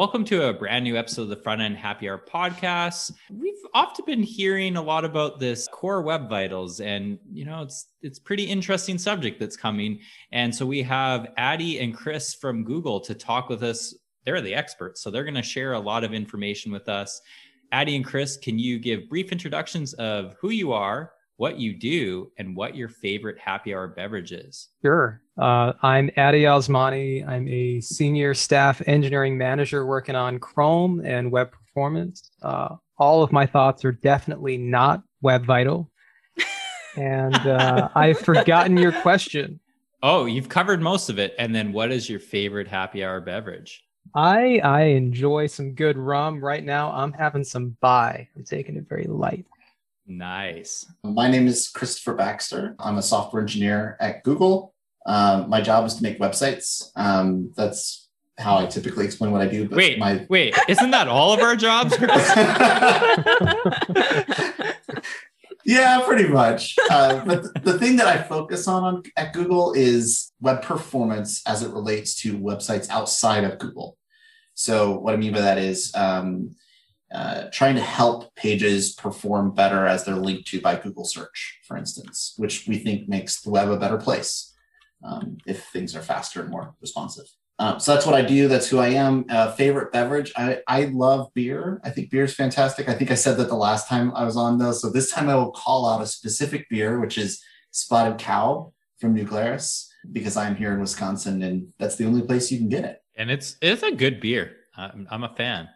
Welcome to a brand new episode of the Front End Happy Hour podcast. We've often been hearing a lot about this core web vitals, and you know it's it's pretty interesting subject that's coming. And so we have Addy and Chris from Google to talk with us. They're the experts, so they're going to share a lot of information with us. Addy and Chris, can you give brief introductions of who you are, what you do, and what your favorite happy hour beverage is. Sure. Uh, I'm Addy Osmani. I'm a senior staff engineering manager working on Chrome and web performance. Uh, all of my thoughts are definitely not web vital. And uh, I've forgotten your question. Oh, you've covered most of it. And then what is your favorite happy hour beverage? I I enjoy some good rum right now. I'm having some Bai. I'm taking it very light. Nice. My name is Christopher Baxter. I'm a software engineer at Google. Um, my job is to make websites. Um, that's how I typically explain what I do. But wait, my... wait, isn't that all of our jobs? yeah, pretty much. Uh, but the thing that I focus on, on at Google is web performance as it relates to websites outside of Google. So what I mean by that is um, uh, trying to help pages perform better as they're linked to by Google search, for instance, which we think makes the web a better place um, if things are faster and more responsive. Uh, so that's what I do. That's who I am. Uh, favorite beverage. I, I love beer. I think beer is fantastic. I think I said that the last time I was on though. So this time I will call out a specific beer, which is Spotted Cow from New Glarus, because I'm here in Wisconsin and that's the only place you can get it. And it's it's a good beer. I'm, I'm a fan.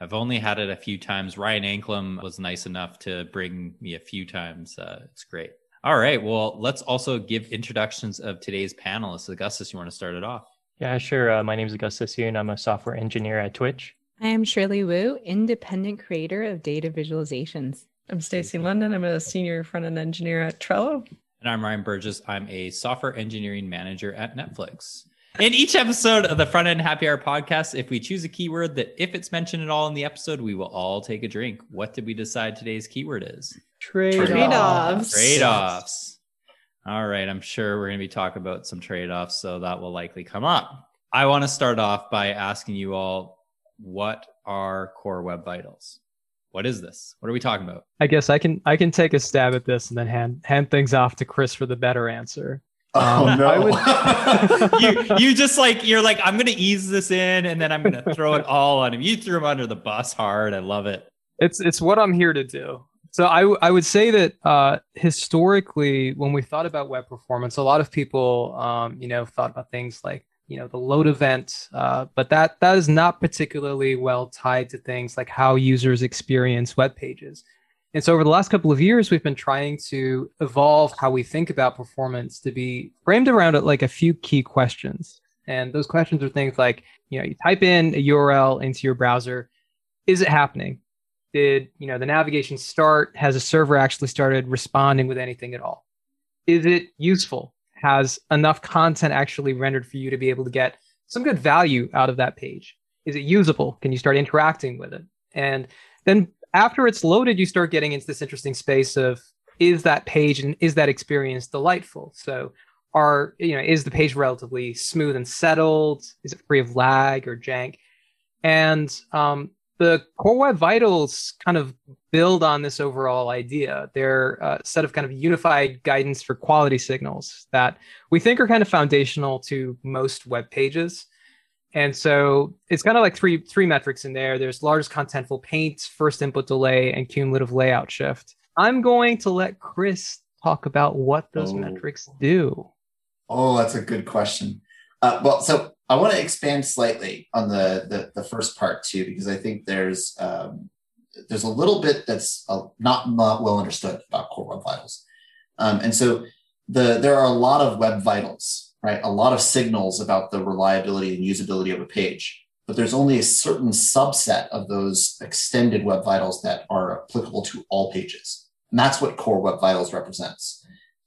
I've only had it a few times. Ryan Anklam was nice enough to bring me a few times. Uh, it's great. All right. Well, let's also give introductions of today's panelists. Augustus, you want to start it off? Yeah, sure. Uh, my name is Augustus Yoon. I'm a software engineer at Twitch. I am Shirley Wu, independent creator of data visualizations. I'm Stacy London. I'm a senior front end engineer at Trello. And I'm Ryan Burgess. I'm a software engineering manager at Netflix. In each episode of the Front End Happy Hour podcast, if we choose a keyword that, if it's mentioned at all in the episode, we will all take a drink. What did we decide today's keyword is? Trade-offs. Trade-offs. All right, I'm sure we're going to be talking about some trade-offs, so that will likely come up. I want to start off by asking you all, what are core web vitals? What is this? What are we talking about? I guess I can I can take a stab at this and then hand hand things off to Chris for the better answer. Oh um, no! Would... you you just like you're like I'm gonna ease this in and then I'm gonna throw it all on him. You threw him under the bus hard. I love it. It's it's what I'm here to do. So I I would say that uh, historically, when we thought about web performance, a lot of people um, you know thought about things like you know the load event, uh, but that that is not particularly well tied to things like how users experience web pages. And so over the last couple of years, we've been trying to evolve how we think about performance to be framed around it like a few key questions. And those questions are things like, you know, you type in a URL into your browser. Is it happening? Did, you know, the navigation start? Has a server actually started responding with anything at all? Is it useful? Has enough content actually rendered for you to be able to get some good value out of that page? Is it usable? Can you start interacting with it? And then after it's loaded, you start getting into this interesting space of is that page and is that experience delightful? So are you know is the page relatively smooth and settled? Is it free of lag or jank? And um, the Core Web Vitals kind of build on this overall idea. They're a set of kind of unified guidance for quality signals that we think are kind of foundational to most web pages. And so it's kind of like three three metrics in there. There's largest contentful paint, first input delay, and cumulative layout shift. I'm going to let Chris talk about what those oh. metrics do. Oh, that's a good question. Uh, well, so I want to expand slightly on the, the, the first part too, because I think there's um, there's a little bit that's uh, not, not well understood about core web vitals, um, and so the there are a lot of web vitals right? A lot of signals about the reliability and usability of a page, but there's only a certain subset of those extended Web Vitals that are applicable to all pages. And that's what Core Web Vitals represents.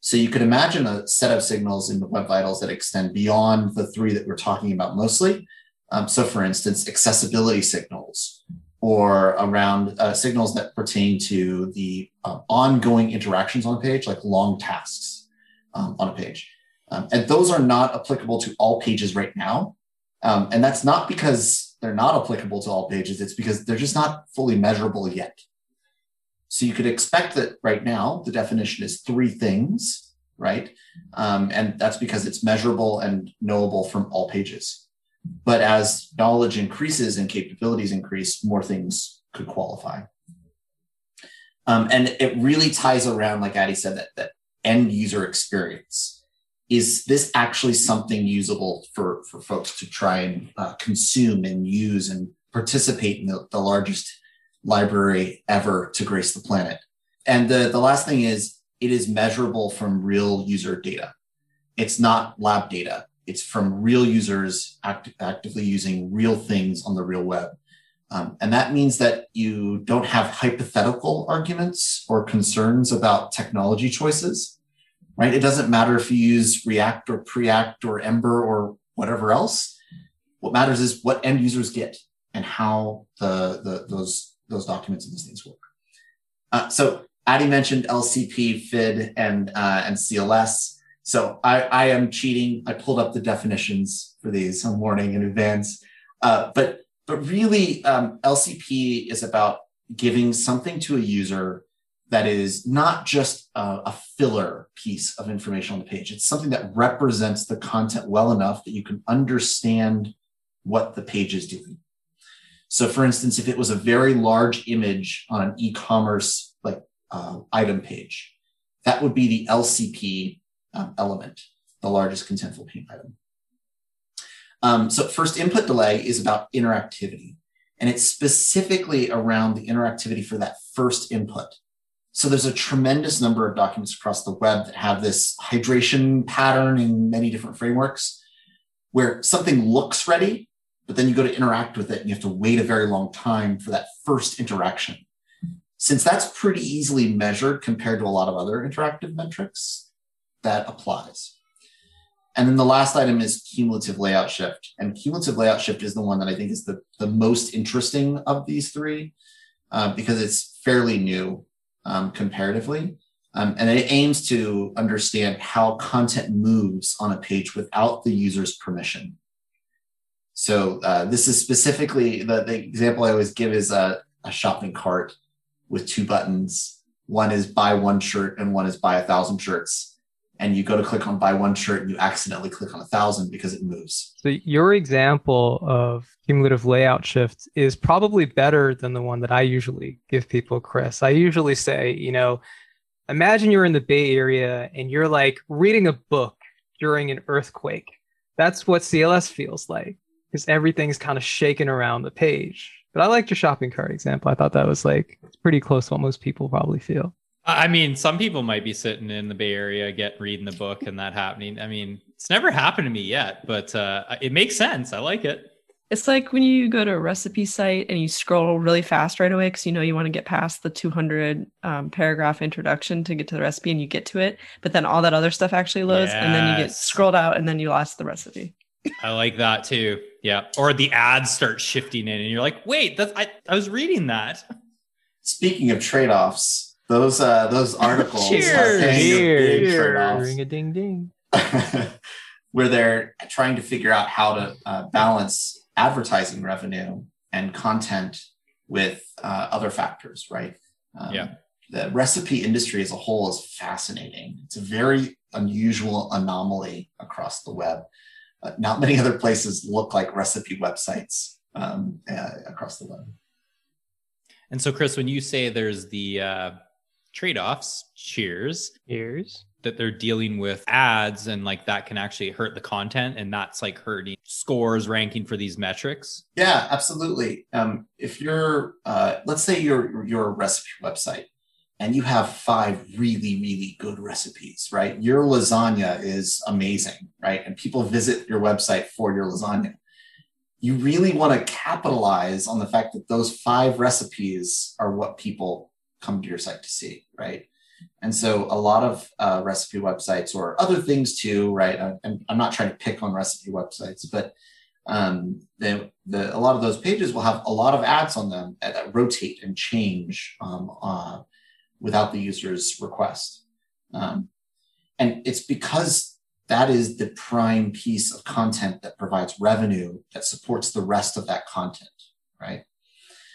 So you could imagine a set of signals in the Web Vitals that extend beyond the three that we're talking about mostly. Um, so, for instance, accessibility signals or around uh, signals that pertain to the uh, ongoing interactions on a page, like long tasks um, on a page. Um, and those are not applicable to all pages right now. Um, and that's not because they're not applicable to all pages, it's because they're just not fully measurable yet. So you could expect that right now the definition is three things, right? Um, and that's because it's measurable and knowable from all pages. But as knowledge increases and capabilities increase, more things could qualify. Um, and it really ties around, like Addy said, that, that end user experience. Is this actually something usable for, for folks to try and uh, consume and use and participate in the, the largest library ever to grace the planet? And the, the last thing is it is measurable from real user data. It's not lab data. It's from real users act- actively using real things on the real web. Um, and that means that you don't have hypothetical arguments or concerns about technology choices, right? It doesn't matter if you use React or Preact or Ember or whatever else. What matters is what end users get and how the, the those those documents and those things work. Uh, so Addy mentioned LCP, FID, and uh, and CLS. So I, I am cheating. I pulled up the definitions for these. I'm warning in advance. Uh, but but really, um, LCP is about giving something to a user that is not just a, a, filler piece of information on the page. It's something that represents the content well enough that you can understand what the page is doing. So, for instance, if it was a very large image on an e-commerce like uh, item page, that would be the LCP um, element, the largest contentful paint item. Um, so first input delay is about interactivity, and it's specifically around the interactivity for that first input. So there's a tremendous number of documents across the web that have this hydration pattern in many different frameworks where something looks ready, but then you go to interact with it and you have to wait a very long time for that first interaction. Since that's pretty easily measured compared to a lot of other interactive metrics, that applies. And then the last item is cumulative layout shift. And cumulative layout shift is the one that I think is the, the most interesting of these three uh, because it's fairly new um, comparatively. Um, and it aims to understand how content moves on a page without the user's permission. So uh, this is specifically the, the example I always give is a, a shopping cart with two buttons. One is buy one shirt and one is buy a thousand shirts and you go to click on buy one shirt and you accidentally click on a thousand because it moves. So your example of cumulative layout shift is probably better than the one that I usually give people, Chris. I usually say, you know, imagine you're in the Bay Area and you're like reading a book during an earthquake. That's what CLS feels like because everything's kind of shaking around the page. But I liked your shopping cart example. I thought that was like pretty close to what most people probably feel. I mean, some people might be sitting in the Bay Area, get reading the book, and that happening. I mean, it's never happened to me yet, but uh, it makes sense. I like it. It's like when you go to a recipe site and you scroll really fast right away because you know you want to get past the 200 um, paragraph introduction to get to the recipe, and you get to it, but then all that other stuff actually loads, yes. and then you get scrolled out, and then you lost the recipe. I like that too. Yeah, or the ads start shifting in, and you're like, "Wait, that's I, I was reading that." Speaking of trade offs, those uh, those articles Cheers. Cheers. Ring a ding ding. where they're trying to figure out how to uh, balance advertising revenue and content with uh, other factors, right? Um, yeah. The recipe industry as a whole is fascinating. It's a very unusual anomaly across the web. Uh, not many other places look like recipe websites um, uh, across the web. And so, Chris, when you say there's the uh, trade-offs cheers cheers. that they're dealing with ads and like that can actually hurt the content and that's like hurting scores ranking for these metrics? Yeah absolutely. Um, if you're uh, let's say you're you're a recipe website and you have five really really good recipes right your lasagna is amazing right and people visit your website for your lasagna you really want to capitalize on the fact that those five recipes are what people come to your site to see, right? And so a lot of uh, recipe websites or other things too, right? I, I'm not trying to pick on recipe websites, but um, they, the, a lot of those pages will have a lot of ads on them that, that rotate and change um, uh, without the user's request. Um, and it's because that is the prime piece of content that provides revenue that supports the rest of that content, right?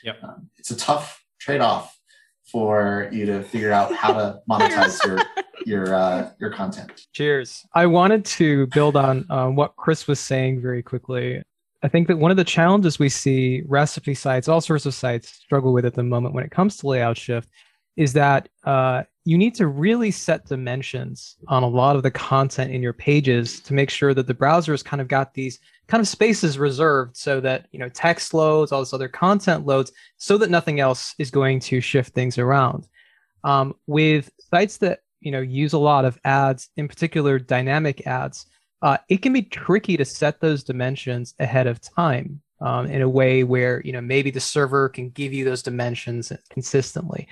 Yep. Um, it's a tough trade-off for you to figure out how to monetize your your uh, your content. Cheers. I wanted to build on um, what Chris was saying very quickly. I think that one of the challenges we see recipe sites, all sorts of sites struggle with at the moment when it comes to layout shift is that uh, you need to really set dimensions on a lot of the content in your pages to make sure that the browser has kind of got these kind of spaces reserved so that you know text loads all this other content loads so that nothing else is going to shift things around. Um, with sites that you know use a lot of ads in particular dynamic ads uh, it can be tricky to set those dimensions ahead of time um, in a way where you know maybe the server can give you those dimensions consistently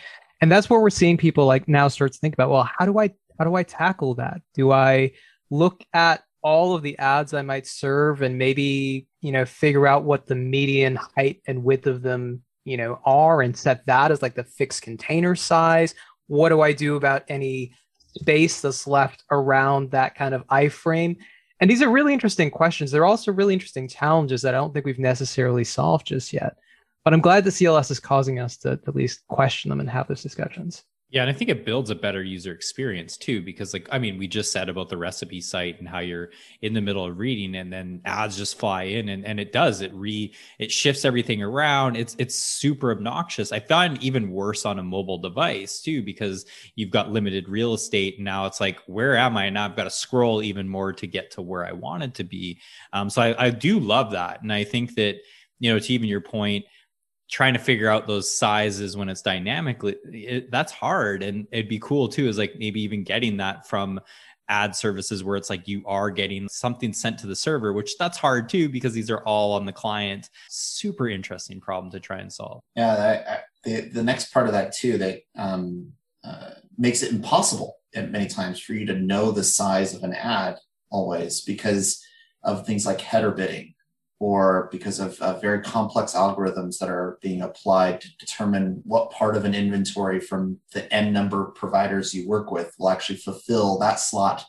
and that's where we're seeing people like now start to think about well how do i how do i tackle that? Do i look at all of the ads i might serve and maybe you know figure out what the median height and width of them you know are and set that as like the fixed container size? What do i do about any space that's left around that kind of iframe? And these are really interesting questions. They're also really interesting challenges that i don't think we've necessarily solved just yet but I'm glad the CLS is causing us to at least question them and have those discussions. Yeah, and I think it builds a better user experience too, because like I mean, we just said about the recipe site and how you're in the middle of reading and then ads just fly in and, and it does. It re it shifts everything around. It's it's super obnoxious. I find even worse on a mobile device too, because you've got limited real estate and now it's like, where am I? And now I've got to scroll even more to get to where I wanted to be. Um, so I, I do love that. And I think that, you know, to even your point, trying to figure out those sizes when it's dynamically it, that's hard. And it'd be cool too is like maybe even getting that from ad services where it's like you are getting something sent to the server which that's hard too because these are all on the client. Super interesting problem to try and solve. Yeah I, the, the next part of that too that um, uh, makes it impossible at many times for you to know the size of an ad always because of things like header bidding or because of uh, very complex algorithms that are being applied to determine what part of an inventory from the n number of providers you work with will actually fulfill that slot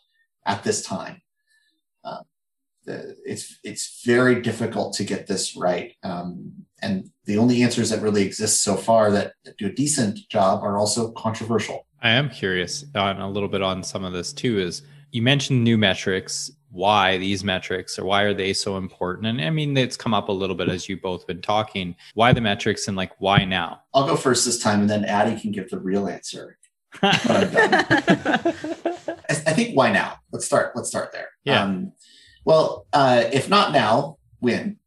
at this time. Uh, it's it's very difficult to get this right, um, and the only answers that really exist so far that, that do a decent job are also controversial. I am curious on a little bit on some of this too. Is you mentioned new metrics why these metrics or why are they so important? And i mean it's come up a little bit as you both been talking. Why the metrics and like why now? I'll go first this time and then addy can give the real answer. I think why now? Let's start let's start there. Yeah. Um, well uh, if not now when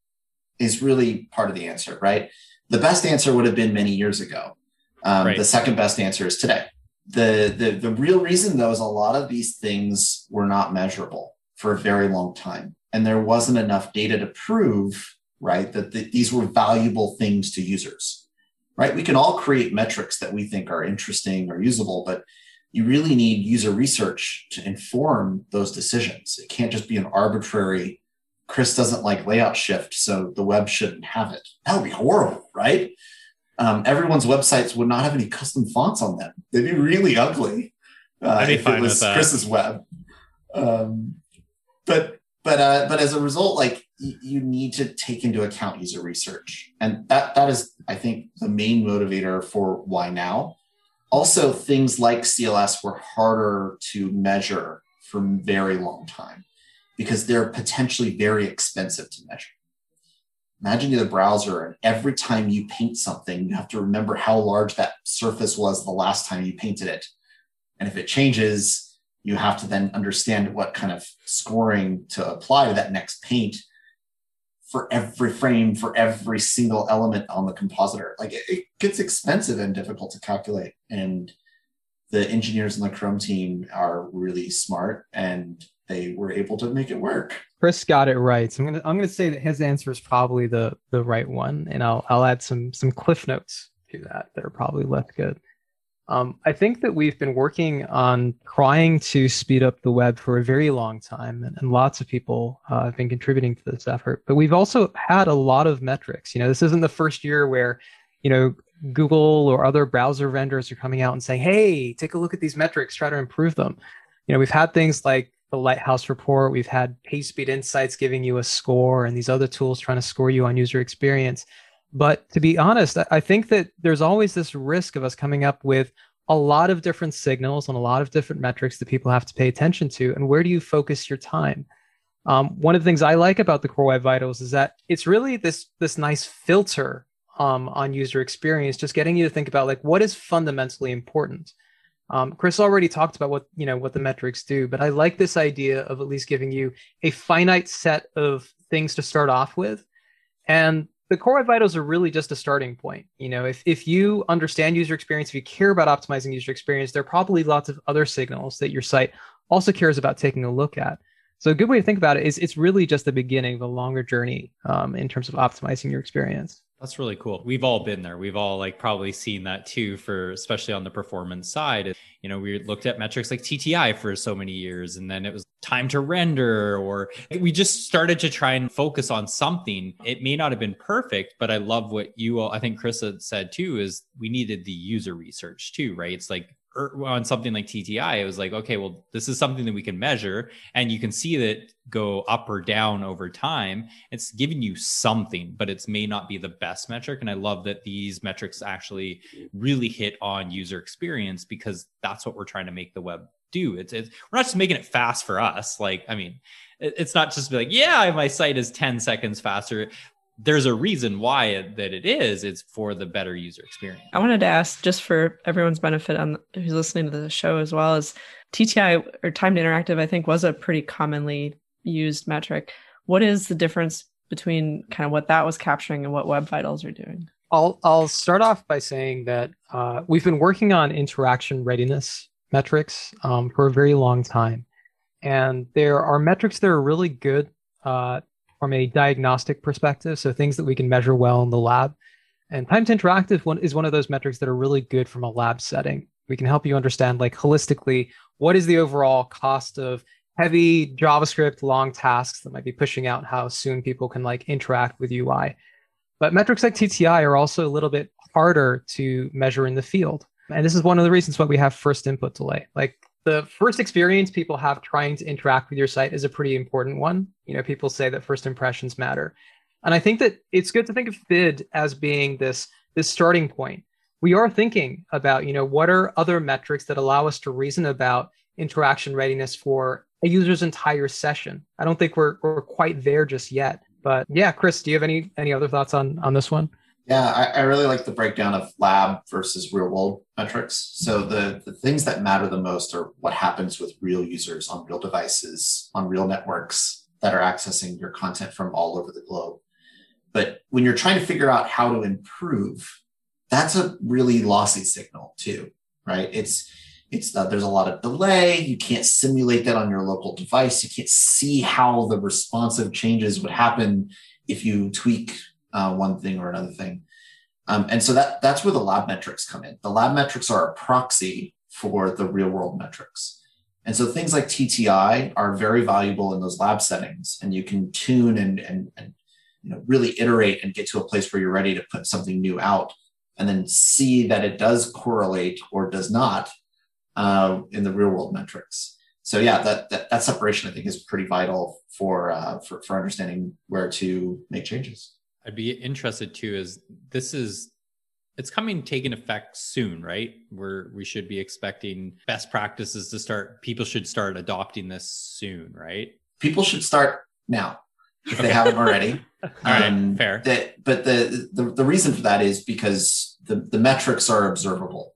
is really part of the answer right? The best answer would have been many years ago. Um, right. the second best answer is today the, the the real reason though is a lot of these things were not measurable for a very long time. And there wasn't enough data to prove, right, that the, these were valuable things to users, right? We can all create metrics that we think are interesting or usable, but you really need user research to inform those decisions. It can't just be an arbitrary, Chris doesn't like layout shift, so the web shouldn't have it. That would be horrible, right? Um, everyone's websites would not have any custom fonts on them. They'd be really ugly uh, if it was Chris's web. Um, but but uh, but as a result, like y- you need to take into account user research, and that that is, I think, the main motivator for why now. Also, things like CLS were harder to measure for a very long time because they're potentially very expensive to measure. Imagine you're the browser, and every time you paint something, you have to remember how large that surface was the last time you painted it. And if it changes, you have to then understand what kind of scoring to apply to that next paint for every frame, for every single element on the compositor. Like it, it gets expensive and difficult to calculate. And the engineers in the Chrome team are really smart and they were able to make it work. Chris got it right. So I'm gonna I'm gonna say that his answer is probably the the right one, and I'll I'll add some some cliff notes to that that are probably less good. Um, I think that we've been working on trying to speed up the web for a very long time, and, and lots of people uh, have been contributing to this effort. But we've also had a lot of metrics. You know, this isn't the first year where, you know, Google or other browser vendors are coming out and saying, "Hey, take a look at these metrics, try to improve them." You know, we've had things like the Lighthouse report. We've had PageSpeed Insights giving you a score and these other tools trying to score you on user experience. But to be honest, I think that there's always this risk of us coming up with a lot of different signals and a lot of different metrics that people have to pay attention to. And where do you focus your time? Um, one of the things I like about the Core Web Vitals is that it's really this this nice filter um, on user experience, just getting you to think about like what is fundamentally important. Um, Chris already talked about what you know what the metrics do, but I like this idea of at least giving you a finite set of things to start off with, and the core web vitals are really just a starting point. You know, if if you understand user experience, if you care about optimizing user experience, there are probably lots of other signals that your site also cares about taking a look at. So a good way to think about it is it's really just the beginning of a longer journey um, in terms of optimizing your experience. That's really cool. We've all been there. We've all like probably seen that too for especially on the performance side. You know, we looked at metrics like TTI for so many years and then it was time to render or we just started to try and focus on something. It may not have been perfect, but I love what you all I think Chris said too is we needed the user research too, right? It's like Er, on something like TTI, it was like, okay, well, this is something that we can measure and you can see that go up or down over time. It's giving you something, but it may not be the best metric. And I love that these metrics actually really hit on user experience because that's what we're trying to make the web do. It's, it's we're not just making it fast for us. Like, I mean, it's not just be like, yeah, my site is 10 seconds faster there's a reason why it, that it is. It's for the better user experience. I wanted to ask just for everyone's benefit on who's listening to the show as well as tti or time to interactive i think was a pretty commonly used metric. What is the difference between kind of what that was capturing and what web vitals are doing? I'll i'll start off by saying that uh, we've been working on interaction readiness metrics um, for a very long time. And there are metrics that are really good uh, from a diagnostic perspective, so things that we can measure well in the lab. And time to interactive one is one of those metrics that are really good from a lab setting. We can help you understand like holistically what is the overall cost of heavy JavaScript long tasks that might be pushing out how soon people can like interact with UI. But metrics like TTI are also a little bit harder to measure in the field. And this is one of the reasons why we have first input delay. Like the first experience people have trying to interact with your site is a pretty important one. You know, people say that first impressions matter. And I think that it's good to think of FID as being this this starting point. We are thinking about, you know, what are other metrics that allow us to reason about interaction readiness for a user's entire session. I don't think we're we're quite there just yet. But yeah, Chris, do you have any any other thoughts on on this one? Yeah, I, I, really like the breakdown of lab versus real world metrics. So the, the things that matter the most are what happens with real users on real devices, on real networks that are accessing your content from all over the globe. But when you're trying to figure out how to improve, that's a really lossy signal too, right? It's it's uh, there's a lot of delay. You can't simulate that on your local device. You can't see how the responsive changes would happen if you tweak uh, one thing or another thing. Um, and so that that's where the lab metrics come in. The lab metrics are a proxy for the real world metrics. And so things like TTI are very valuable in those lab settings, and you can tune and, and, and you know, really iterate and get to a place where you're ready to put something new out, and then see that it does correlate or does not uh, in the real world metrics. So yeah, that, that, that separation I think is pretty vital for, uh, for for understanding where to make changes. I'd be interested too is this is it's coming taking effect soon, right? Where we should be expecting best practices to start people should start adopting this soon, right? People should start now if okay. they haven't already. All right, um, fair. That, but the, the the reason for that is because the, the metrics are observable.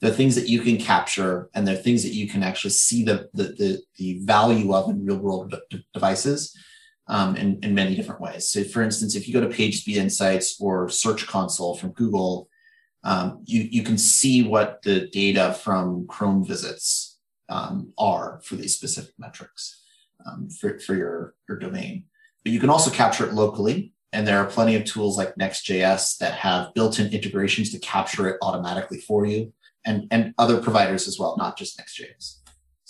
The things that you can capture and the things that you can actually see the the the, the value of in real world devices um, in, in many different ways. So, for instance, if you go to PageSpeed Insights or Search Console from Google, um, you, you can see what the data from Chrome visits um, are for these specific metrics um, for, for your, your domain. But you can also capture it locally. And there are plenty of tools like Next.js that have built in integrations to capture it automatically for you and, and other providers as well, not just Next.js.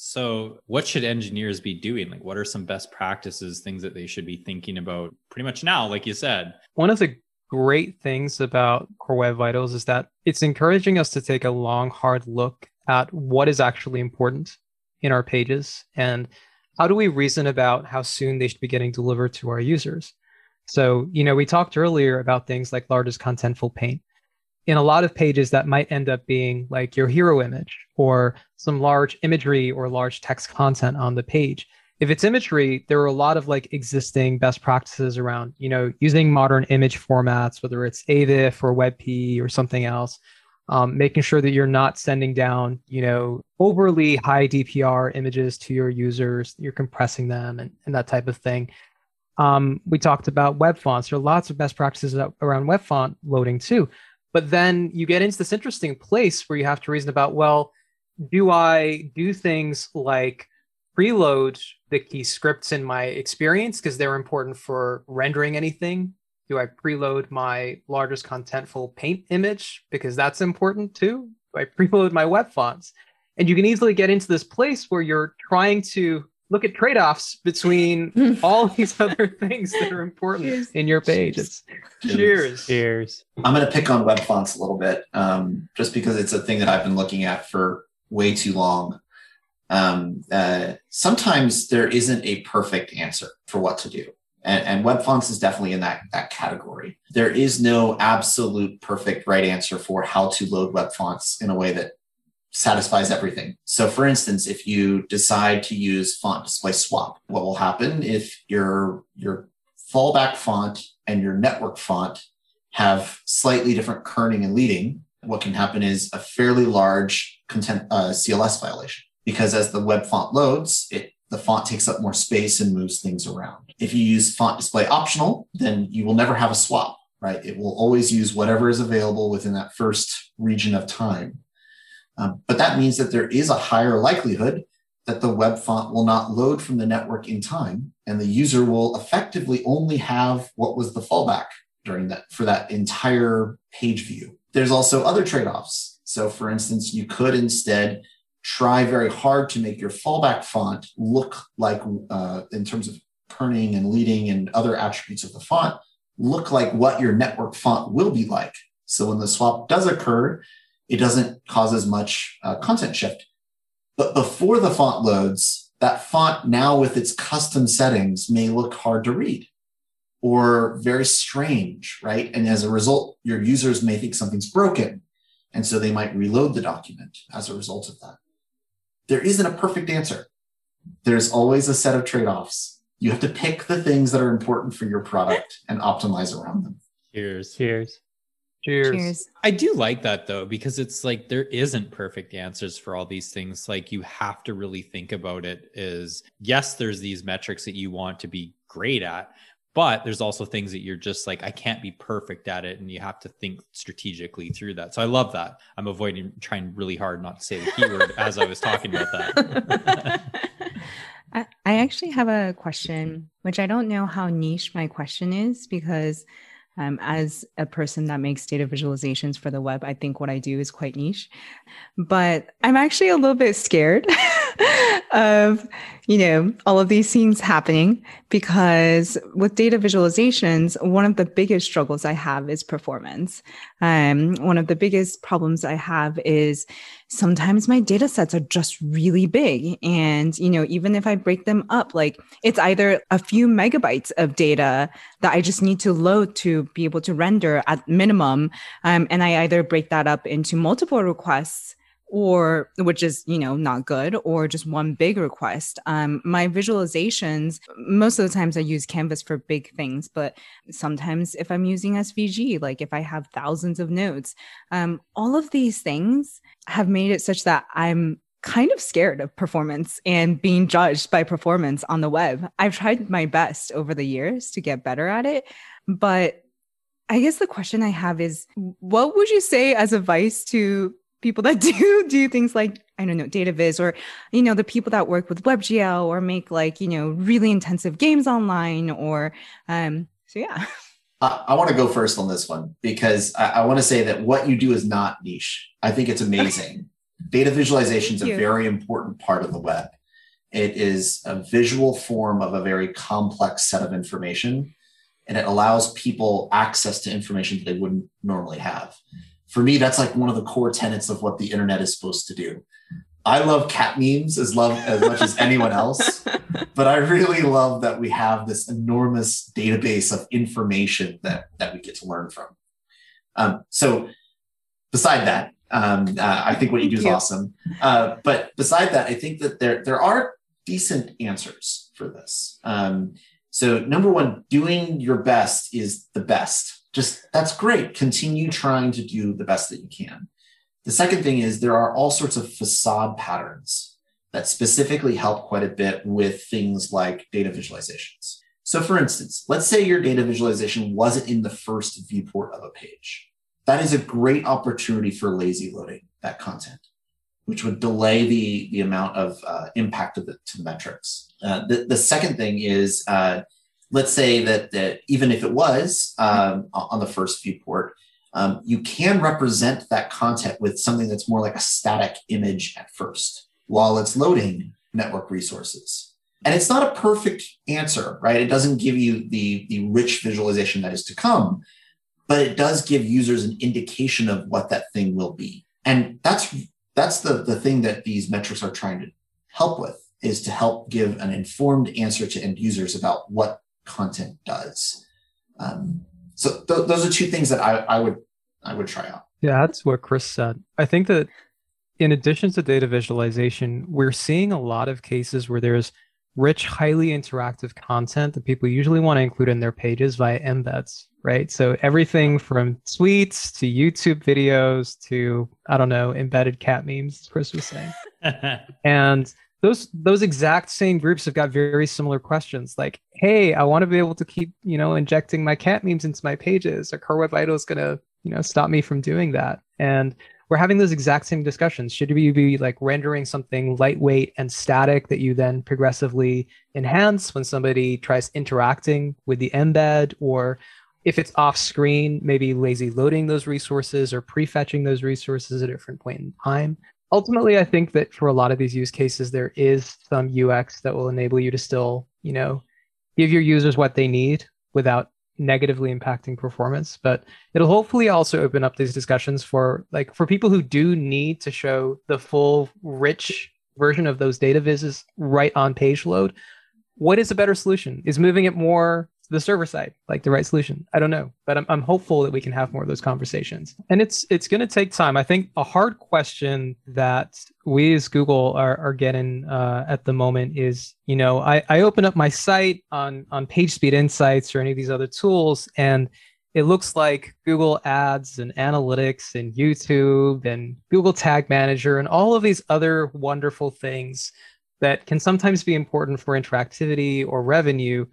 So, what should engineers be doing? Like, what are some best practices, things that they should be thinking about pretty much now, like you said? One of the great things about Core Web Vitals is that it's encouraging us to take a long, hard look at what is actually important in our pages. And how do we reason about how soon they should be getting delivered to our users? So, you know, we talked earlier about things like largest contentful paint. In a lot of pages, that might end up being like your hero image or some large imagery or large text content on the page. If it's imagery, there are a lot of like existing best practices around, you know, using modern image formats, whether it's AVIF or WebP or something else, um, making sure that you're not sending down, you know, overly high DPR images to your users, you're compressing them and, and that type of thing. Um, we talked about web fonts. There are lots of best practices around web font loading too. But then you get into this interesting place where you have to reason about, well, do I do things like preload the key scripts in my experience because they're important for rendering anything do I preload my largest contentful paint image? Because that's important too. Do I preload my web fonts? And you can easily get into this place where you're trying to look at trade-offs between all these other things that are important cheers. in your page. It's cheers. Cheers. I'm going to pick on web fonts a little bit, um, just because it's a thing that I've been looking at for way too long. Um, uh, sometimes there isn't a perfect answer for what to do. And, and web fonts is definitely in that, that category. There is no absolute perfect right answer for how to load web fonts in a way that satisfies everything. So for instance, if you decide to use font display swap, what will happen if your, your fallback font and your network font have slightly different kerning and leading, what can happen is a fairly large content uh, CLS violation because as the web font loads, it the font takes up more space and moves things around. If you use font display optional, then you will never have a swap, right? It will always use whatever is available within that first region of time. Um, but that means that there is a higher likelihood that the web font will not load from the network in time, and the user will effectively only have what was the fallback during that for that entire page view. There's also other trade-offs. So for instance, you could instead try very hard to make your fallback font look like, uh, in terms of kerning and leading and other attributes of the font, look like what your network font will be like. So when the swap does occur, it doesn't cause as much uh, content shift. But before the font loads, that font now with its custom settings may look hard to read or very strange, right? And as a result, your users may think something's broken. And so they might reload the document as a result of that there isn't a perfect answer. There's always a set of trade offs. You have to pick the things that are important for your product and optimize around them. Cheers. Cheers. Cheers. Cheers. I do like that though, because it's like there isn't perfect answers for all these things. Like you have to really think about it is yes, there's these metrics that you want to be great at, but there's also things that you're just like i can't be perfect at it and you have to think strategically through that so i love that i'm avoiding trying really hard not to say the keyword as i was talking about that I, I actually have a question which i don't know how niche my question is because um, as a person that makes data visualizations for the web, I think what I do is quite niche. But I'm actually a little bit scared of, you know, all of these things happening because with data visualizations, one of the biggest struggles I have is performance. Um, one of the biggest problems I have is sometimes my data sets are just really big. And, you know, even if I break them up, like it's either a few megabytes of data that I just need to load to be able to render at minimum. Um, and I either break that up into multiple requests or which is you know not good or just one big request. Um, my visualizations most of the times i use canvas for big things but sometimes if i'm using svg like if i have thousands of nodes um, all of these things have made it such that i'm kind of scared of performance and being judged by performance on the web. I've tried my best over the years to get better at it but I guess the question I have is what would you say as advice to people that do do things like I don't know data viz or you know the people that work with WebGL or make like you know really intensive games online or um so yeah. I, I want to go first on this one because I, I want to say that what you do is not niche. I think it's amazing. Data visualization is a very important part of the web. It is a visual form of a very complex set of information, and it allows people access to information that they wouldn't normally have for me, that's like one of the core tenets of what the internet is supposed to do. I love cat memes as love as much as anyone else, but I really love that we have this enormous database of information that that we get to learn from. Um, so, beside that, um, uh, I think what you do is awesome. Uh, but beside that, I think that there there are decent answers for this. Um, so, number one, doing your best is the best. Just that's great. Continue trying to do the best that you can. The second thing is there are all sorts of facade patterns that specifically help quite a bit with things like data visualizations. So, for instance, let's say your data visualization wasn't in the first viewport of a page. That is a great opportunity for lazy loading that content, which would delay the, the amount of uh, impact of the, to the metrics. Uh, the, the second thing is, uh, let's say that, that even if it was um, on the first viewport, um, you can represent that content with something that's more like a static image at first while it's loading network resources. And it's not a perfect answer, right? It doesn't give you the, the rich visualization that is to come, but it does give users an indication of what that thing will be. And that's that's the, the thing that these metrics are trying to help with is to help give an informed answer to end users about what content does. Um, so th- those are two things that I, I would I would try out. Yeah, that's what Chris said. I think that in addition to data visualization, we're seeing a lot of cases where there's rich, highly interactive content that people usually want to include in their pages via embeds, right? So everything from tweets to YouTube videos to, I don't know, embedded cat memes, Chris was saying. and those those exact same groups have got very similar questions like hey i want to be able to keep you know injecting my cat memes into my pages are core web vital is going to you know stop me from doing that and we're having those exact same discussions. Should you be like rendering something lightweight and static that you then progressively enhance when somebody tries interacting with the embed, or if it's off screen, maybe lazy loading those resources or prefetching those resources at a different point in time? Ultimately, I think that for a lot of these use cases, there is some UX that will enable you to still, you know, give your users what they need without negatively impacting performance. But it'll hopefully also open up these discussions for like for people who do need to show the full rich version of those data vises right on page load what is a better solution? Is moving it more the server side like the right solution. I don't know but i'm, I'm hopeful that we can have more of those conversations. And it's it's going to take time. I think a hard question that we as google are, are getting uh, at the moment is you know I, I open up my site on on pagespeed insights or any of these other tools and it looks like Google Ads and analytics and YouTube and Google Tag Manager and all of these other wonderful things that can sometimes be important for interactivity or revenue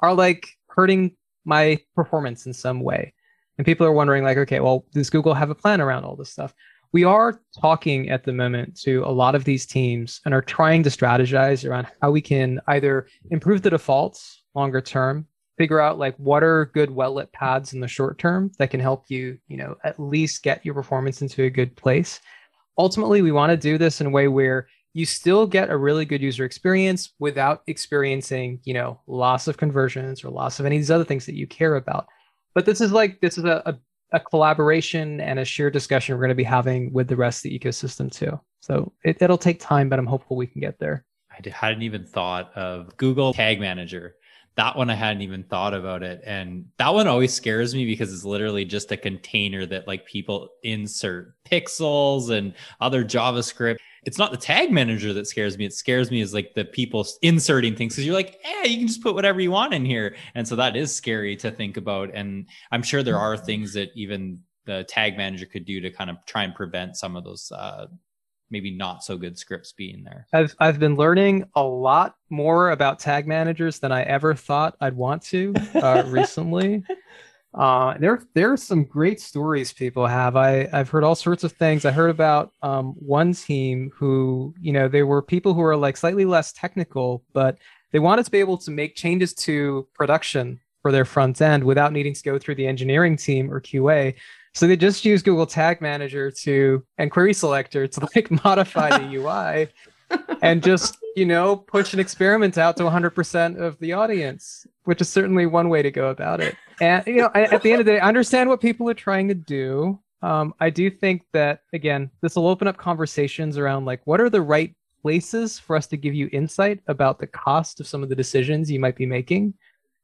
are like hurting my performance in some way. And people are wondering, like, okay, well, does Google have a plan around all this stuff? We are talking at the moment to a lot of these teams and are trying to strategize around how we can either improve the defaults longer term, figure out like what are good well lit paths in the short term that can help you, you know, at least get your performance into a good place. Ultimately, we want to do this in a way where you still get a really good user experience without experiencing, you know, loss of conversions or loss of any of these other things that you care about. But this is like this is a, a, a collaboration and a shared discussion we're going to be having with the rest of the ecosystem too. So it, it'll take time, but I'm hopeful we can get there. I hadn't even thought of Google Tag Manager that one I hadn't even thought about it. And that one always scares me because it's literally just a container that like people insert pixels and other JavaScript. It's not the tag manager that scares me. It scares me is like the people inserting things because you're like, yeah, you can just put whatever you want in here. And so that is scary to think about. And I'm sure there are things that even the tag manager could do to kind of try and prevent some of those uh, maybe not so good scripts being there. I've I've been learning a lot more about tag managers than I ever thought I'd want to uh, recently. Uh, there there are some great stories people have. I I've heard all sorts of things. I heard about um, one team who you know they were people who are like slightly less technical, but they wanted to be able to make changes to production for their front end without needing to go through the engineering team or QA. So they just use Google Tag Manager to and Query Selector to like modify the UI and just, you know, push an experiment out to 100% of the audience, which is certainly one way to go about it. And, you know, at the end of the day, I understand what people are trying to do. Um, I do think that, again, this will open up conversations around like what are the right places for us to give you insight about the cost of some of the decisions you might be making.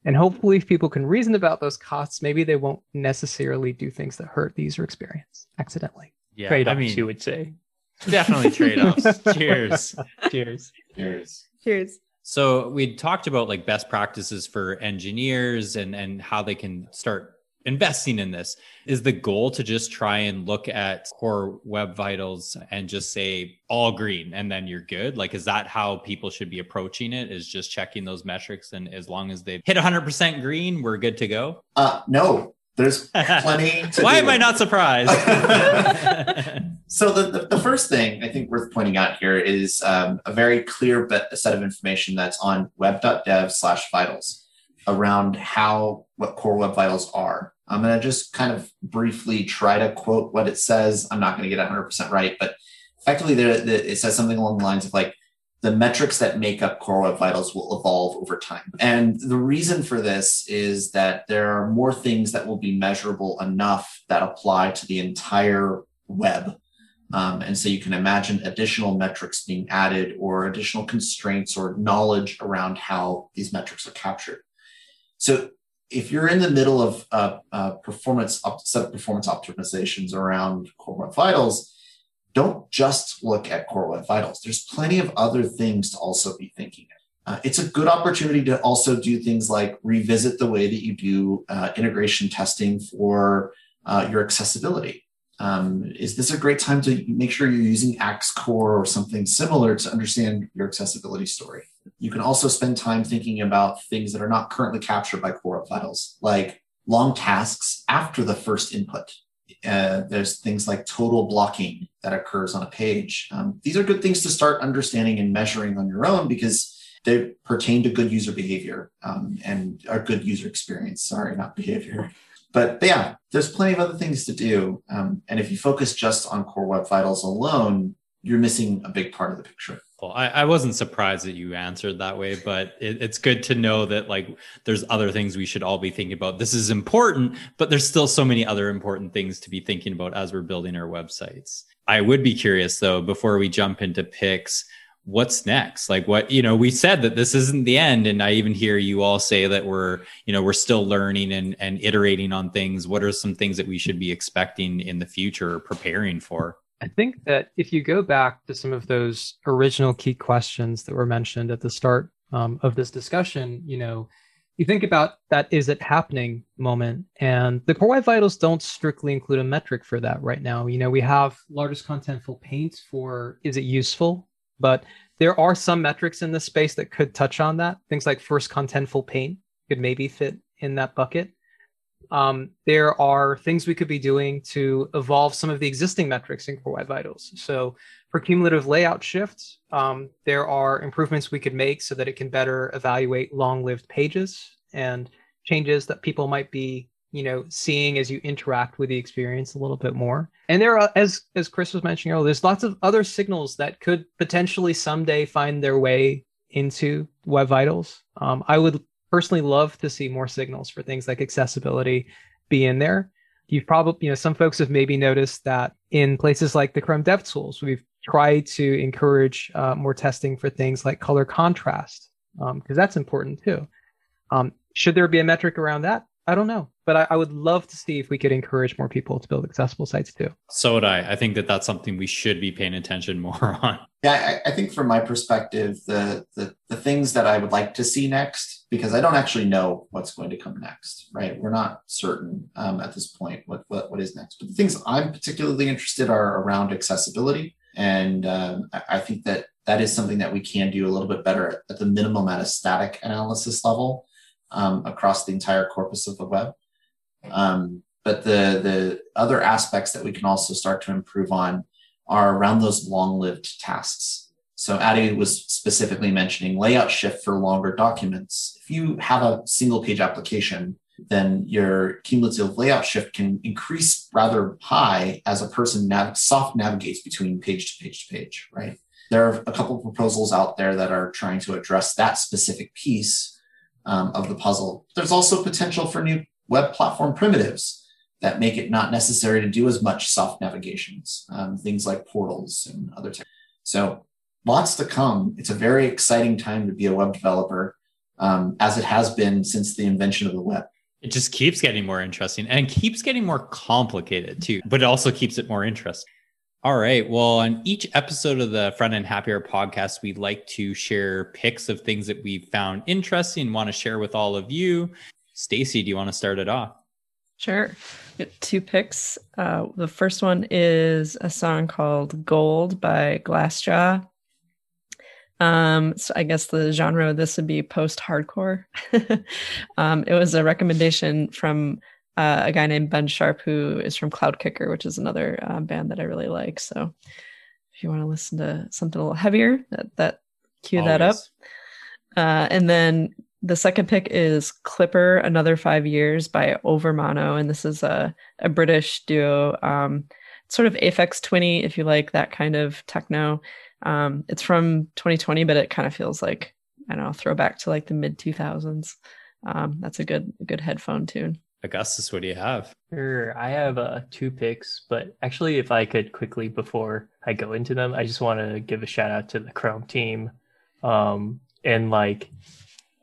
And hopefully, if people can reason about those costs, maybe they won't necessarily do things that hurt the user experience accidentally. Yeah, Trade-offs, I mean, you would say. Definitely trade-offs. Cheers. Cheers. Cheers. Cheers. So we talked about like best practices for engineers and and how they can start investing in this. Is the goal to just try and look at core web vitals and just say all green and then you're good? Like is that how people should be approaching it? Is just checking those metrics and as long as they've hit 100% green, we're good to go? Uh, no, there's plenty. To Why am I not surprised? So the, the, the first thing I think worth pointing out here is um, a very clear but set of information that's on web.dev slash vitals around how what core web vitals are. I'm going to just kind of briefly try to quote what it says. I'm not going to get 100% right, but effectively there, the, it says something along the lines of like the metrics that make up core web vitals will evolve over time. And the reason for this is that there are more things that will be measurable enough that apply to the entire web um, and so you can imagine additional metrics being added or additional constraints or knowledge around how these metrics are captured. So if you're in the middle of uh, uh, performance set of performance optimizations around core web vitals, don't just look at core web vitals. There's plenty of other things to also be thinking of. Uh, it's a good opportunity to also do things like revisit the way that you do uh, integration testing for uh, your accessibility. Um, is this a great time to make sure you're using Axe Core or something similar to understand your accessibility story? You can also spend time thinking about things that are not currently captured by Core Vitals, like long tasks after the first input. Uh, there's things like total blocking that occurs on a page. Um, these are good things to start understanding and measuring on your own because they pertain to good user behavior um, and a good user experience. Sorry, not behavior. But, but yeah, there's plenty of other things to do. Um, and if you focus just on Core Web Vitals alone, you're missing a big part of the picture. Well, I, I wasn't surprised that you answered that way, but it, it's good to know that like there's other things we should all be thinking about. This is important, but there's still so many other important things to be thinking about as we're building our websites. I would be curious though, before we jump into picks, what's next like what you know we said that this isn't the end and i even hear you all say that we're you know we're still learning and and iterating on things what are some things that we should be expecting in the future or preparing for I think that if you go back to some of those original key questions that were mentioned at the start um, of this discussion, you know, you think about that is it happening moment, and the Core Web Vitals don't strictly include a metric for that right now. You know, we have largest contentful paint for is it useful, but there are some metrics in this space that could touch on that. Things like first contentful paint could maybe fit in that bucket. Um, there are things we could be doing to evolve some of the existing metrics in Core Web Vitals. So for cumulative layout shifts, um, there are improvements we could make so that it can better evaluate long-lived pages and changes that people might be, you know, seeing as you interact with the experience a little bit more. And there are, as as Chris was mentioning earlier, there's lots of other signals that could potentially someday find their way into Web Vitals. Um, I would personally love to see more signals for things like accessibility be in there. You've probably, you know, some folks have maybe noticed that in places like the Chrome DevTools, we've tried to encourage uh, more testing for things like color contrast, because um, that's important too. Um, should there be a metric around that? I don't know, but I, I, would love to see if we could encourage more people to build accessible sites too. So would I. I think that that's something we should be paying attention more on. Yeah, I, I think from my perspective, the, the the things that I would like to see next, because I don't actually know what's going to come next, right? We're not certain um, at this point what, what what is next. But the things I'm particularly interested are around accessibility, and um, I, I think that that is something that we can do a little bit better at, at the minimum at a static analysis level um, across the entire corpus of the web. Um, but the the other aspects that we can also start to improve on are around those long-lived tasks. So Addy was specifically mentioning layout shift for longer documents. If you have a single page application, then your cumulative layout shift can increase rather high as a person nav- soft navigates between page to page to page, right? There are a couple of proposals out there that are trying to address that specific piece um, of the puzzle. There's also potential for new web platform primitives that make it not necessary to do as much soft navigations, um, things like portals and other. T- so lots to come. It's a very exciting time to be a web developer, um, as it has been since the invention of the web. It just keeps getting more interesting and keeps getting more complicated too, but it also keeps it more interesting. All right. Well, on each episode of the Front End Happy Hour podcast, we like to share pics of things that we found interesting and want to share with all of you. Stacy, do you want to start it off? Sure. two picks. Uh, the first one is a song called Gold by Glassjaw. Um, so I guess the genre of this would be post-hardcore. um, it was a recommendation from uh, a guy named Ben Sharp, who is from Cloudkicker, which is another uh, band that I really like. So if you want to listen to something a little heavier, that that cue Always. that up. Uh, and then the second pick is Clipper, Another Five Years by Overmono. And this is a, a British duo. Um, sort of Aphex Twinny, if you like that kind of techno. Um, it's from 2020, but it kind of feels like I don't know, throwback to like the mid 2000s. Um, that's a good a good headphone tune. Augustus, what do you have? Sure, I have uh, two picks, but actually, if I could quickly before I go into them, I just want to give a shout out to the Chrome team, um, and like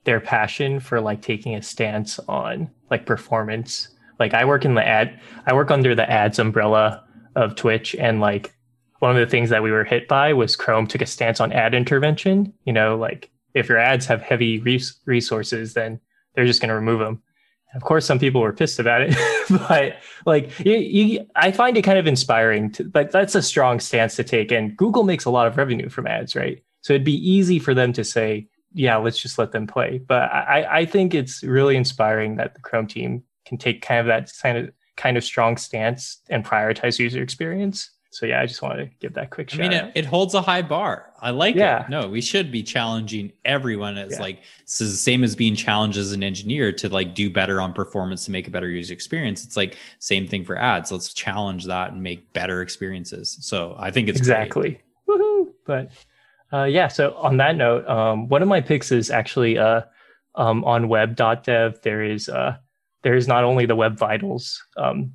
their passion for like taking a stance on like performance. Like I work in the ad, I work under the ads umbrella of Twitch, and like one of the things that we were hit by was Chrome took a stance on ad intervention. You know, like if your ads have heavy res- resources, then they're just going to remove them. Of course, some people were pissed about it, but like you, you, I find it kind of inspiring. To, but that's a strong stance to take. And Google makes a lot of revenue from ads, right? So it'd be easy for them to say, "Yeah, let's just let them play." But I, I think it's really inspiring that the Chrome team can take kind of that kind of kind of strong stance and prioritize user experience so yeah, I just wanted to give that quick shout. I mean, it, it, holds a high bar. I like yeah. it. No, we should be challenging everyone. It's yeah. like this is the same as being challenged as an engineer to like do better on performance to make a better user experience. It's like same thing for ads. Let's challenge that and make better experiences. So I think it's exactly. Woohoo! But uh, yeah. So on that note, um, one of my picks is actually uh, um, on web.dev. There is uh, there is not only the Web Vitals um,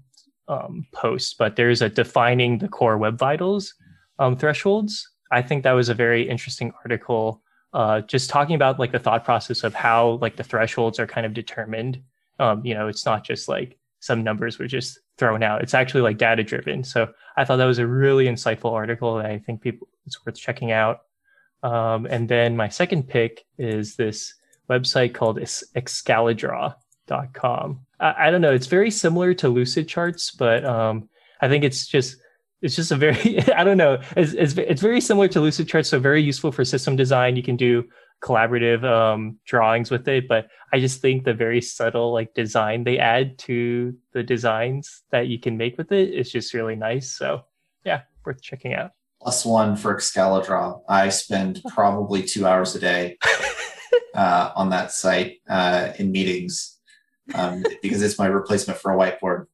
um, post, but there's a defining the core web vitals um, thresholds. I think that was a very interesting article, uh, just talking about like the thought process of how like the thresholds are kind of determined. Um, you know, it's not just like some numbers were just thrown out. It's actually like data driven. So I thought that was a really insightful article that I think people it's worth checking out. Um, and then my second pick is this website called Excalidraw.com. I, I, don't know. It's very similar to Lucid charts, but um, I think it's just it's just a very I don't know. It's, it's, it's very similar to Lucid charts, so very useful for system design. You can do collaborative um, drawings with it, but I just think the very subtle like design they add to the designs that you can make with it is just really nice. So yeah, worth checking out. Plus one for Excalidraw. I spend probably two hours a day uh, on that site uh, in meetings um, because it's my replacement for a whiteboard.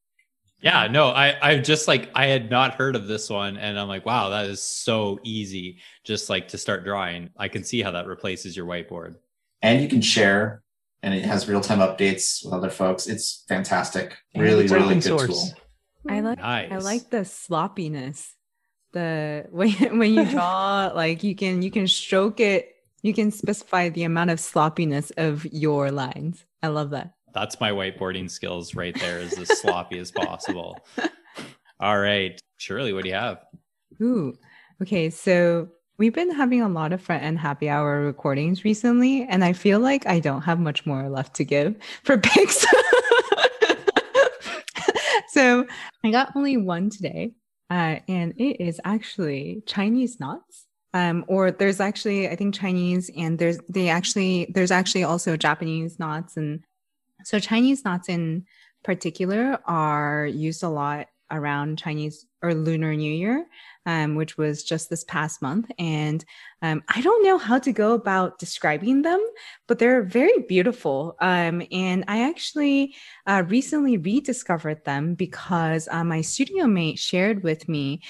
Yeah, no, I I just like I had not heard of this one, and I'm like, wow, that is so easy. Just like to start drawing, I can see how that replaces your whiteboard. And you can share, and it has real time updates with other folks. It's fantastic. Really, it's really good source. tool. I like nice. I like the sloppiness. The when when you draw, like you can you can stroke it. You can specify the amount of sloppiness of your lines. I love that that's my whiteboarding skills right there is as sloppy as possible. All right. Shirley, what do you have? Ooh. Okay. So we've been having a lot of front end happy hour recordings recently, and I feel like I don't have much more left to give for picks. so I got only one today, uh, and it is actually Chinese knots. Um, or there's actually I think Chinese and there's they actually there's actually also Japanese knots and so Chinese knots in particular are used a lot around Chinese or Lunar New Year, um, which was just this past month. And um, I don't know how to go about describing them, but they're very beautiful. Um, and I actually uh, recently rediscovered them because uh, my studio mate shared with me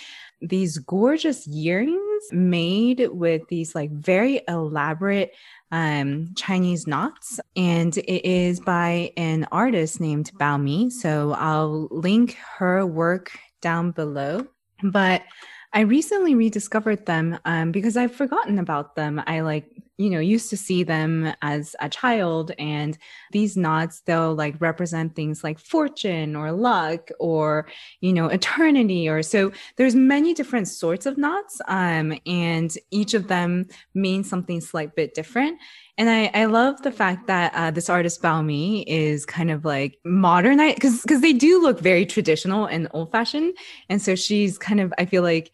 these gorgeous earrings made with these like very elaborate um, Chinese knots, and it is by an artist named Bao Mi. So I'll link her work down below. But I recently rediscovered them um, because I've forgotten about them. I like, you know, used to see them as a child, and these knots, they'll like represent things like fortune or luck or, you know, eternity or so. There's many different sorts of knots, um, and each of them means something slight bit different. And I, I love the fact that uh, this artist Baomi is kind of like modern because because they do look very traditional and old fashioned. And so she's kind of, I feel like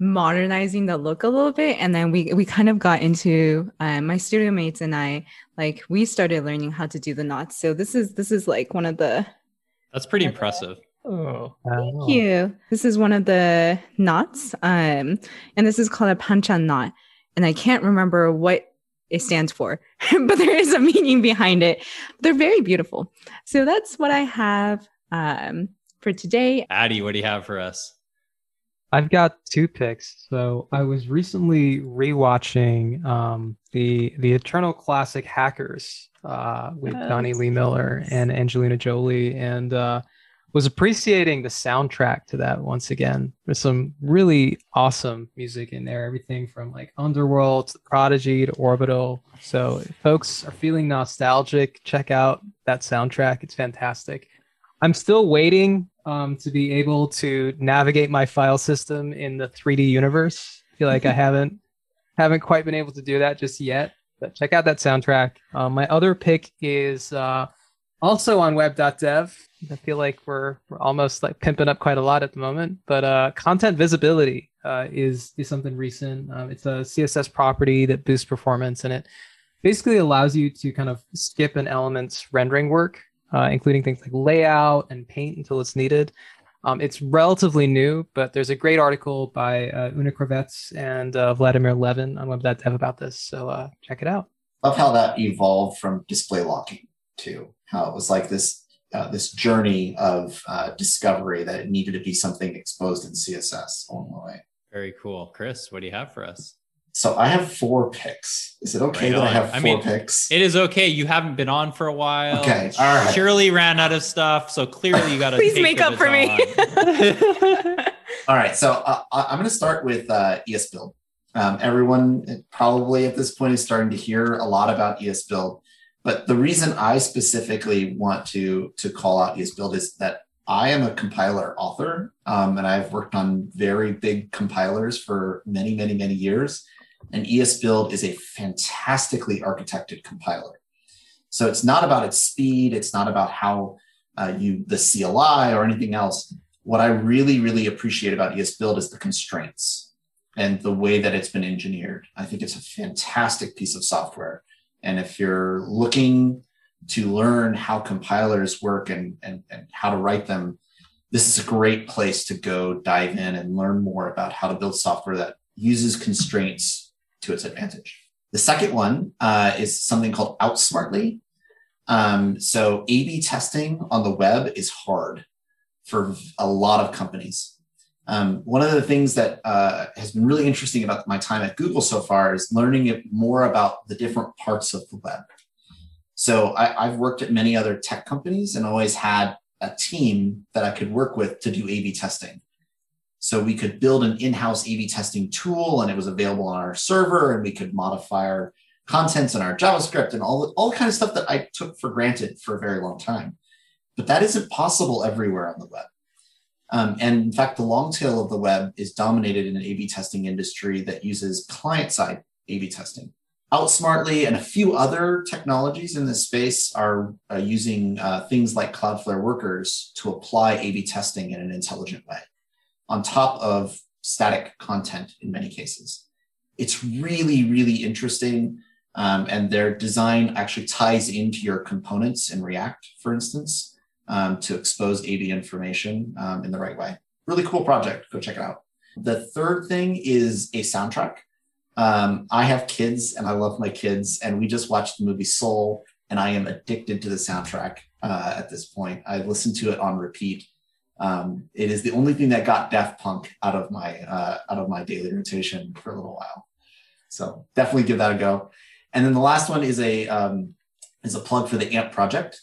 modernizing the look a little bit. And then we, we kind of got into uh, my studio mates and I, like we started learning how to do the knots. So this is, this is like one of the. That's pretty impressive. Oh, Thank you. This is one of the knots. Um, and this is called a panchan knot. And I can't remember what it stands for, but there is a meaning behind it. They're very beautiful. So that's what I have um, for today. Addy what do you have for us? I've got two picks. So I was recently rewatching um, the the Eternal Classic Hackers uh, with Oh. Jonny Lee Miller and Angelina Jolie, and uh, was appreciating the soundtrack to that once again. There's some really awesome music in there, everything from like Underworld to Prodigy to Orbital. So if folks are feeling nostalgic, check out that soundtrack. It's fantastic. I'm still waiting um, to be able to navigate my file system in the 3D universe. I feel like I haven't haven't quite been able to do that just yet. But check out that soundtrack. Um, my other pick is uh, also on web.dev. I feel like we're we're almost like pimping up quite a lot at the moment. But uh, content visibility uh, is is something recent. Um, it's a CSS property that boosts performance, and it basically allows you to kind of skip an element's rendering work, uh, including things like layout and paint until it's needed. Um, it's relatively new, but there's a great article by uh, Una Kravets and uh, Vladimir Levin on web.dev about this. So uh, check it out. Love how that evolved from display locking too. How it was like this uh, this journey of uh, discovery that it needed to be something exposed in CSS along the way. Very cool. Chris, what do you have for us? So I have four picks. Is it okay Right that I have four I mean, picks? It is okay. You haven't been on for a while. Okay, all right. Shirley ran out of stuff, so clearly you got to Please make up for me. All right, so uh, I- I'm going to start with uh, ESBuild. Um, everyone probably at this point is starting to hear a lot about ESBuild, but the reason I specifically want to to call out ESBuild is that I am a compiler author, um, and I've worked on very big compilers for many, many, many years. And ESBuild is a fantastically architected compiler. So it's not about its speed, it's not about how uh, you the CLI or anything else. What I really, really appreciate about ESBuild is the constraints and the way that it's been engineered. I think it's a fantastic piece of software. And if you're looking to learn how compilers work and, and, and how to write them, this is a great place to go dive in and learn more about how to build software that uses constraints to its advantage. The second one uh, is something called Outsmartly. Um, so A/B testing on the web is hard for a lot of companies. Um, one of the things that uh, has been really interesting about my time at Google so far is learning more about the different parts of the web. So I, I've worked at many other tech companies and always had a team that I could work with to do A/B testing. So we could build an in-house A/B testing tool, and it was available on our server, and we could modify our contents and our JavaScript and all all kind of stuff that I took for granted for a very long time. But that isn't possible everywhere on the web. Um, and in fact, the long tail of the web is dominated in an A/B testing industry that uses client-side A/B testing. Outsmartly and a few other technologies in this space are uh, using uh, things like Cloudflare workers to apply A/B testing in an intelligent way, on top of static content in many cases. It's really, really interesting, um, and their design actually ties into your components in React, for instance, um, to expose A/B information um, in the right way. Really cool project. Go check it out. The third thing is a soundtrack. Um, I have kids and I love my kids, and we just watched the movie Soul, and I am addicted to the soundtrack uh, at this point. I listen to it on repeat. Um, it is the only thing that got Daft Punk out of my uh, out of my daily rotation for a little while. So definitely give that a go. And then the last one is a um, is a plug for the AMP project.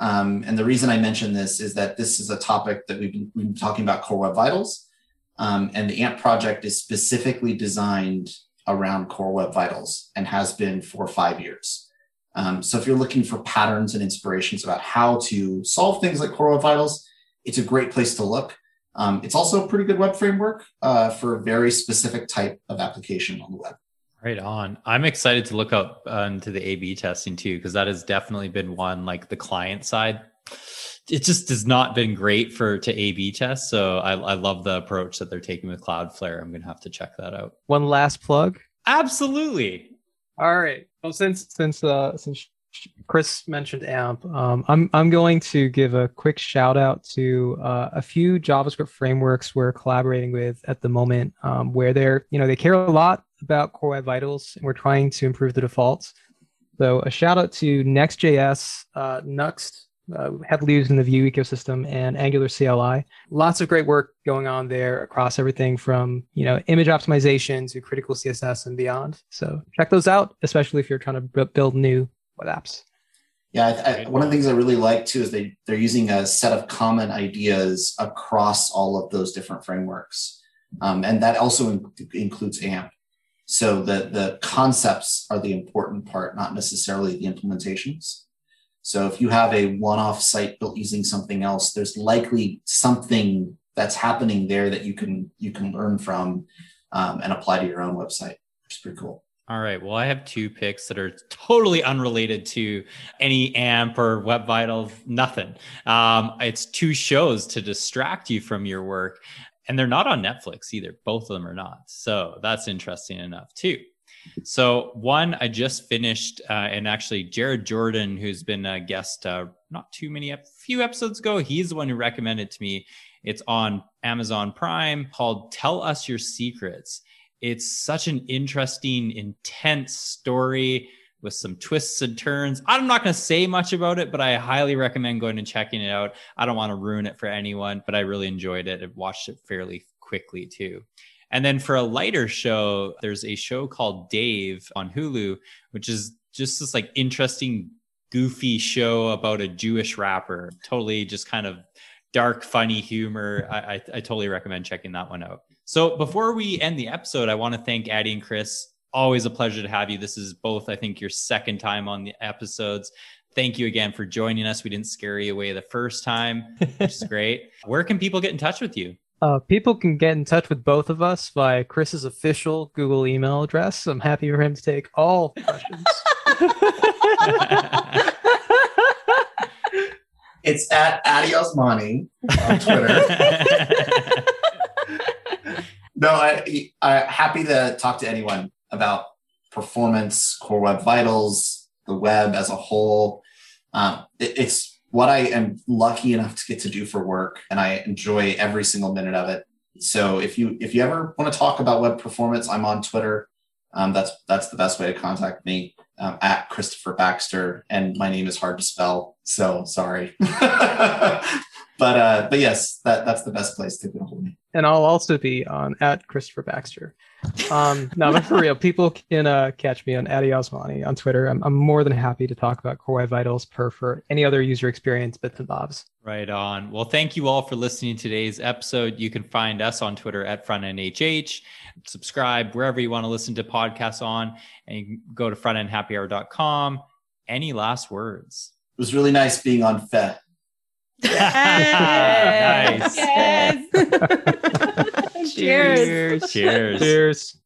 Um, and the reason I mention this is that this is a topic that we've been, we've been talking about Core Web Vitals. Um, and the AMP project is specifically designed around Core Web Vitals and has been for five years. Um, so if you're looking for patterns and inspirations about how to solve things like Core Web Vitals, it's a great place to look. Um, it's also a pretty good web framework uh, for a very specific type of application on the web. Right on. I'm excited to look up uh, into the A/B testing too, because that has definitely been one like the client side. It just has not been great for to A/B test. So I, I love the approach that they're taking with Cloudflare. I'm gonna have to check that out. One last plug. Absolutely. All right. Well, since since uh, since Chris mentioned AMP, um, I'm I'm going to give a quick shout out to uh, a few JavaScript frameworks we're collaborating with at the moment, um, where they're you know they care a lot about Core Web Vitals, and we're trying to improve the defaults. So a shout out to Next.js, uh, Nuxt, uh, heavily used in the Vue ecosystem, and Angular CLI. Lots of great work going on there across everything from you know image optimization to critical CSS and beyond. So check those out, especially if you're trying to b- build new web apps. Yeah, I, I, one of the things I really like too is they they're using a set of common ideas across all of those different frameworks, um, and that also in, includes AMP. So the, the concepts are the important part, not necessarily the implementations. So if you have a one-off site built using something else, there's likely something that's happening there that you can you can learn from um, and apply to your own website, which is pretty cool. All right. Well, I have two picks that are totally unrelated to any AMP or Web Vital, nothing. Um, it's two shows to distract you from your work and they're not on Netflix either. Both of them are not. So that's interesting enough too. So one I just finished, uh, and actually Jared Jordan, who's been a guest uh, not too many, a few episodes ago, he's the one who recommended to me. It's on Amazon Prime called "Tell Us Your Secrets." It's such an interesting, intense story with some twists and turns. I'm not going to say much about it, but I highly recommend going and checking it out. I don't want to ruin it for anyone, but I really enjoyed it. I've watched it fairly quickly too. And then for a lighter show, there's a show called Dave on Hulu, which is just this like interesting, goofy show about a Jewish rapper. Totally just kind of dark, funny humor. I, I, I totally recommend checking that one out. So before we end the episode, I want to thank Addy and Chris always a pleasure to have you. This is both, I think, your second time on the episodes. Thank you again for joining us. We didn't scare you away the first time, which is great. Where can people get in touch with you? Uh, people can get in touch with both of us via Chris's official Google email address. I'm happy for him to take all questions. it's at Addy Osmani on Twitter. no, I, I happy to talk to anyone about performance, core web vitals, the web as a whole. Um, it, it's what I am lucky enough to get to do for work, and I enjoy every single minute of it. So if you if you ever want to talk about web performance, I'm on Twitter. Um, that's that's the best way to contact me um, at Kristofer Baxter, and my name is hard to spell, so sorry. but uh, but yes, that that's the best place to get a hold of me. And I'll also be on at Kristofer Baxter. Um, no, but for real, people can uh, catch me on Addy Osmani on Twitter. I'm, I'm more than happy to talk about Core Web Vitals per for any other user experience bits and bobs. Right on. Well, thank you all for listening to today's episode. You can find us on Twitter at FrontEndHH. Subscribe wherever you want to listen to podcasts on, and you can go to frontendhappyhour.com. Any last words? It was really nice being on FE. nice. Yes. Cheers. Cheers. Cheers.